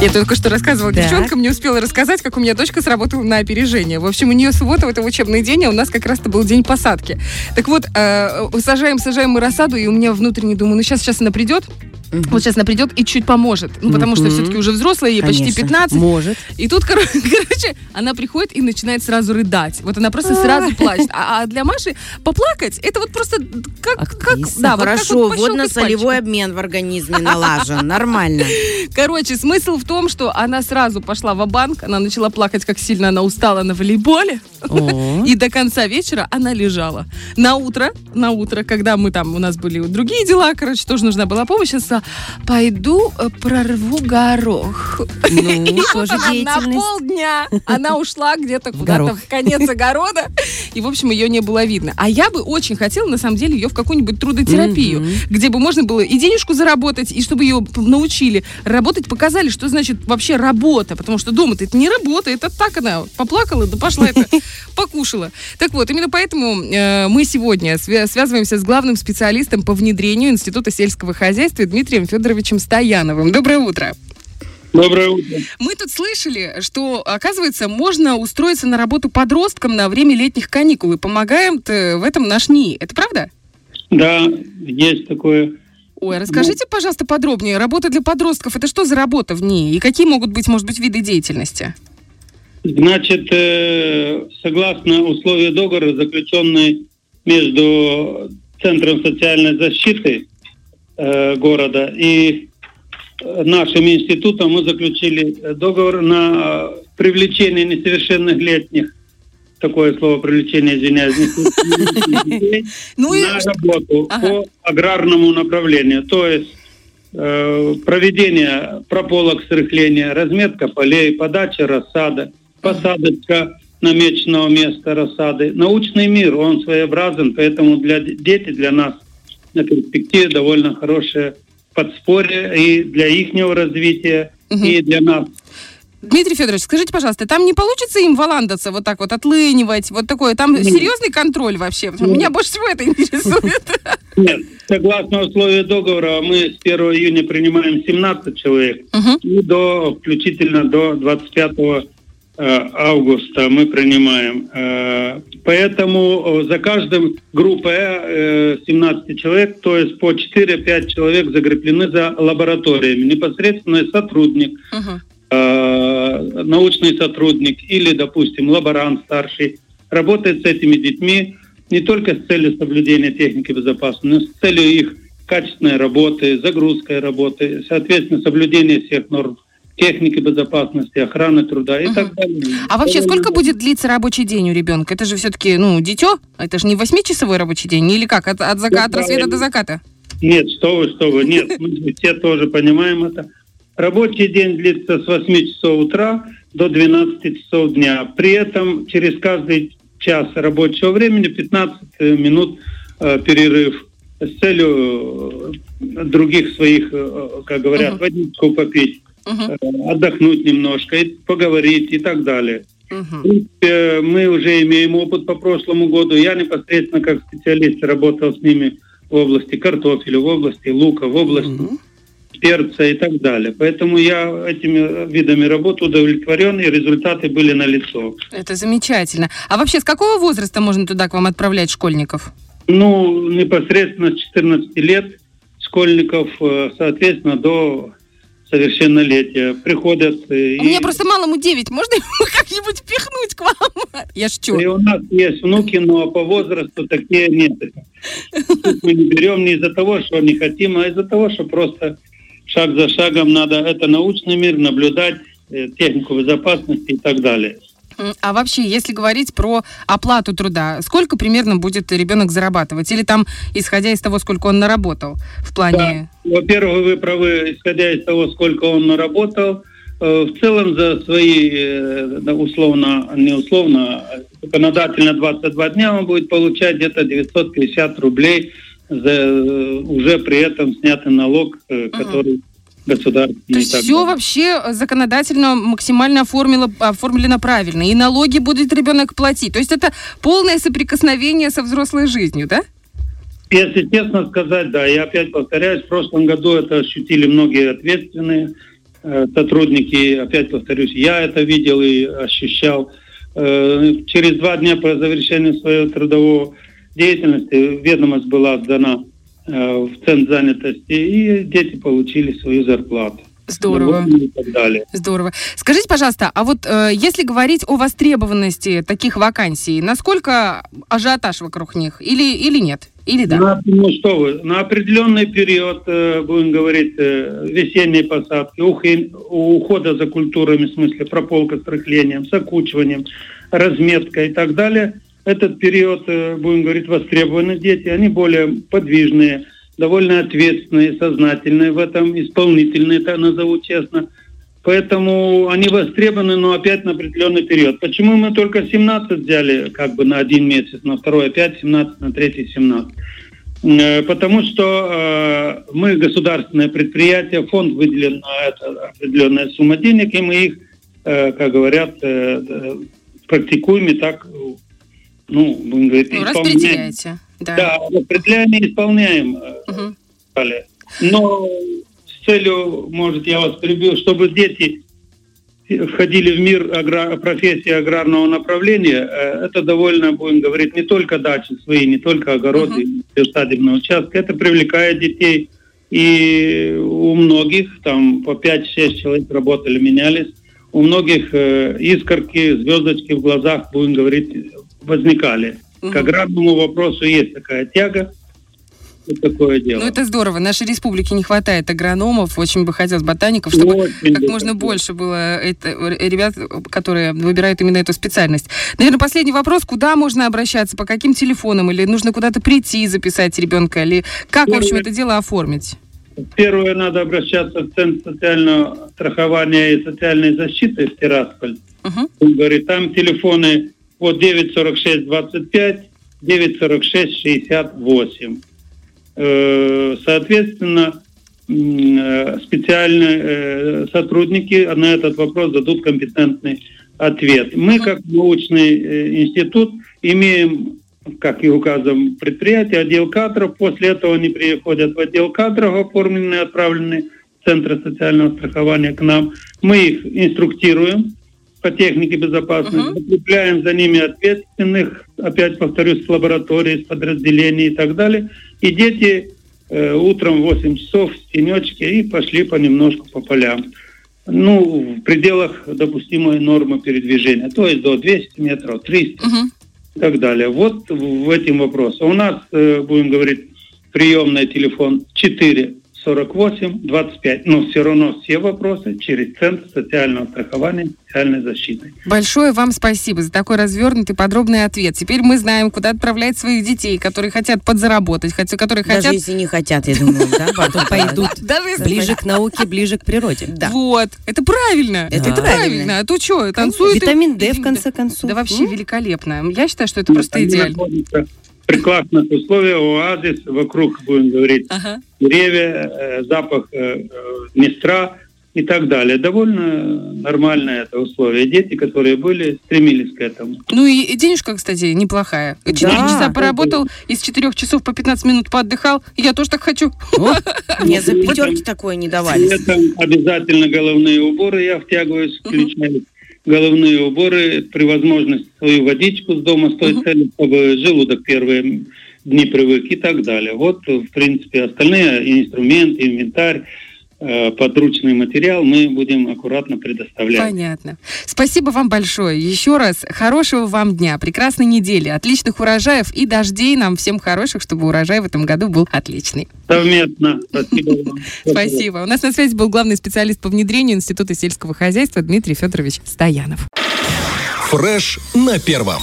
Я только что рассказывала Так. девчонкам, не успела рассказать, как у меня дочка сработала на опережение. В общем, у нее суббота, это учебный день, а у нас как раз-то был день посадки. Так вот, э, сажаем, сажаем мы рассаду, и у меня внутренне думаю, ну сейчас, сейчас она придет, вот сейчас она придет и чуть поможет. Ну, потому что все-таки уже взрослая, ей почти Конечно. 15. Может. И тут, коро- короче, она приходит и начинает сразу рыдать. Вот она просто сразу плачет. А, а для Маши поплакать, это вот просто как... как да, вот Хорошо, вот пощелкать водно-солевой пальчиком. обмен в организме налажен. Нормально. Короче, смысл в том, что она сразу пошла в банк она начала плакать, как сильно она устала на волейболе. И до конца вечера она лежала. На утро, на утро, когда мы там, у нас были другие дела, короче, тоже нужна была помощь, она сказала, пойду э, прорву горох. Ну, тоже на полдня. Она ушла где-то куда-то в конец огорода, и, в общем, ее не было видно. А я бы очень хотела, на самом деле, ее в какую-нибудь трудотерапию, где бы можно было и денежку заработать, и чтобы ее научили работать, показали, что значит вообще работа, потому что дома-то это не работа, это так она поплакала, да пошла это покушала. Так вот, именно поэтому э, мы сегодня свя- связываемся с главным специалистом по внедрению Института сельского хозяйства Дмитрием Федоровичем Стояновым. Доброе утро. Доброе утро. Мы тут слышали, что, оказывается, можно устроиться на работу подросткам на время летних каникул, и помогаем в этом наш НИИ. Это правда? Да, есть такое. Ой, расскажите, пожалуйста, подробнее. Работа для подростков, это что за работа в ней? И какие могут быть, может быть, виды деятельности? Значит, э, согласно условию договора, заключенный между Центром социальной защиты э, города и э, нашим институтом, мы заключили договор на привлечение несовершеннолетних, такое слово привлечение, извиняюсь, Ну на работу Ага. по аграрному направлению, то есть э, проведение прополок срыхления, разметка полей, подача рассады, посадочка намеченного места рассады. Научный мир, он своеобразен, поэтому для д- дети, для нас на перспективе довольно хорошее подспорье и для их развития, Мгм. и для нас. Дмитрий Федорович, скажите, пожалуйста, там не получится им валандаться вот так вот, отлынивать, вот такое? Там Нет. серьезный контроль вообще? Нет. Меня больше всего это интересует. Нет, согласно условию договора, мы с 1 июня принимаем 17 человек. Мгм. И до, включительно до 25 э, августа мы принимаем. Э, Поэтому э, за каждым группой э, 17 человек, то есть по 4-5 человек закреплены за лабораториями. Непосредственно сотрудник, э, научный сотрудник или, допустим, лаборант старший работает с этими детьми не только с целью соблюдения техники безопасности, но с целью их качественной работы, загрузкой работы, соответственно, соблюдения всех норм техники безопасности, охраны труда и Мгм. так далее. А вообще, сколько будет длиться рабочий день у ребенка? Это же все-таки, ну, дитё? Это же не восьмичасовой рабочий день? Или как? От, от, зака- от рассвета до заката? Нет, что вы, что вы, нет, мы все тоже понимаем это. Рабочий день длится с 8 часов утра до 12 часов дня. При этом через каждый час рабочего времени 15 минут э, перерыв с целью э, других своих, э, как говорят, Мгм. водичку попить, Э, отдохнуть немножко, и поговорить и так далее. В Мгм. принципе, мы уже имеем опыт по прошлому году. Я непосредственно как специалист работал с ними в области картофеля, в области лука, в области Мгм. перца и так далее. Поэтому я этими видами работы удовлетворен, и результаты были налицо. Это замечательно. А вообще, с какого возраста можно туда к вам отправлять школьников? Ну, непосредственно с 14 лет школьников, э, соответственно, до совершеннолетия приходят. э, У меня просто малому 9. Можно его как-нибудь пихнуть к вам? Я шучу. И у нас есть внуки, но по возрасту такие нет. Тут Мы не берем не из-за того, что не хотим, а из-за того, что просто шаг за шагом надо, это научный мир, наблюдать э, технику безопасности и так далее. А вообще, если говорить про оплату труда, сколько примерно будет ребенок зарабатывать? Или там, исходя из того, сколько он наработал в плане... Во-первых, вы правы, исходя из того, сколько он наработал, э, в целом за свои, э, да, условно, не условно, а законодательно 22 дня он будет получать где-то 950 рублей, за, э, уже при этом снятый налог, который государственный. То есть все далее. вообще законодательно максимально оформило, оформлено правильно. И налоги будет ребенок платить. То есть это полное соприкосновение со взрослой жизнью, да? Если честно сказать, да, я опять повторяюсь, в прошлом году это ощутили многие ответственные э, сотрудники, опять повторюсь, я это видел и ощущал. Э, через два дня по завершению своего трудового деятельности ведомость была сдана в центр занятости, и дети получили свою зарплату. Здорово. И так далее. Здорово. Скажите, пожалуйста, а вот э, если говорить о востребованности таких вакансий, насколько ажиотаж вокруг них или, или нет? Или да? На, ну что вы, на определенный период, э, будем говорить, э, весенней посадки, ухи, ухода за культурами, в смысле прополка с рыхлением, с окучиванием, разметка и так далее, этот период, э, будем говорить, востребованы дети, они более подвижные, довольно ответственные, сознательные в этом, исполнительные, так назову честно. Поэтому они востребованы, но опять на определенный период. Почему мы только 17 взяли как бы на один месяц, на второй опять 17, на третий 17? Э, потому что э, мы государственное предприятие, фонд выделен на это определенная сумма денег, и мы их, как говорят, практикуем и так, ну, будем говорить, ну, распределяете. Да, да определяем и исполняем. Угу. Но с целью, может, я вас перебил, чтобы дети входили в мир агра... профессии аграрного направления, э, это довольно, будем говорить, не только дачи свои, не только огороды, uh-huh. садебные участки, это привлекает детей. И у многих, там по 5-6 человек работали, менялись, у многих э, искорки, звездочки в глазах, будем говорить, возникали. Угу. К аграрному вопросу есть такая тяга. Вот такое дело. Ну, это здорово. Нашей республике не хватает агрономов. Очень бы хотелось ботаников, чтобы Очень как можно больше было это, ребят, которые выбирают именно эту специальность. Наверное, последний вопрос. Куда можно обращаться? По каким телефонам? Или нужно куда-то прийти и записать ребенка? Или как, Первое, в общем, это дело оформить? Первое, надо обращаться в Центр социального страхования и социальной защиты в Тирасполь. Угу. Он говорит, там телефоны вот 946 25, 946 68. Соответственно, э, специальные э, сотрудники на этот вопрос дадут компетентный ответ. Мы, как научный э, институт, имеем, как и указом предприятия, отдел кадров. После этого они приходят в отдел кадров, оформленные, отправленные в Центр социального страхования к нам. Мы их инструктируем, по технике безопасности, uh-huh. закрепляем за ними ответственных, опять повторюсь, с лаборатории, с подразделений и так далее. И дети э, утром в 8 часов в тенечке и пошли понемножку по полям. Ну, в пределах допустимой нормы передвижения, то есть до 200 метров, 300 uh-huh. и так далее. Вот в этим вопросом. У нас, э, будем говорить, приемный телефон 4 48 25. Но все равно все вопросы через Центр социального страхования и социальной защиты. Большое вам спасибо за такой развернутый подробный ответ. Теперь мы знаем, куда отправлять своих детей, которые хотят подзаработать, хотя которые Даже хотят... если не хотят, я думаю, да, потом пойдут ближе к науке, ближе к природе. Да. Вот. Это правильно. Это правильно. А то что, танцуют... Витамин D, в конце концов. Да вообще великолепно. Я считаю, что это просто идеально прекрасных условиях, оазис, вокруг, будем говорить, ага. деревья, э, запах э, местра и так далее. Довольно нормальное это условие. Дети, которые были, стремились к этому. Ну и денежка, кстати, неплохая. Четыре да, часа поработал, это... из четырех часов по 15 минут поотдыхал. Я тоже так хочу. Мне за пятерки такое не давали. Обязательно головные уборы я втягиваюсь, включаю головные уборы, при возможности свою водичку с дома с той uh-huh. целью, чтобы желудок первые дни привык и так далее. Вот, в принципе, остальные инструменты, инвентарь, подручный материал мы будем аккуратно предоставлять. Понятно. Спасибо вам большое. Еще раз хорошего вам дня, прекрасной недели, отличных урожаев и дождей нам всем хороших, чтобы урожай в этом году был отличный. Совместно. Спасибо вам. Спасибо. У нас на связи был главный специалист по внедрению Института сельского хозяйства Дмитрий Федорович Стоянов. Фреш на первом.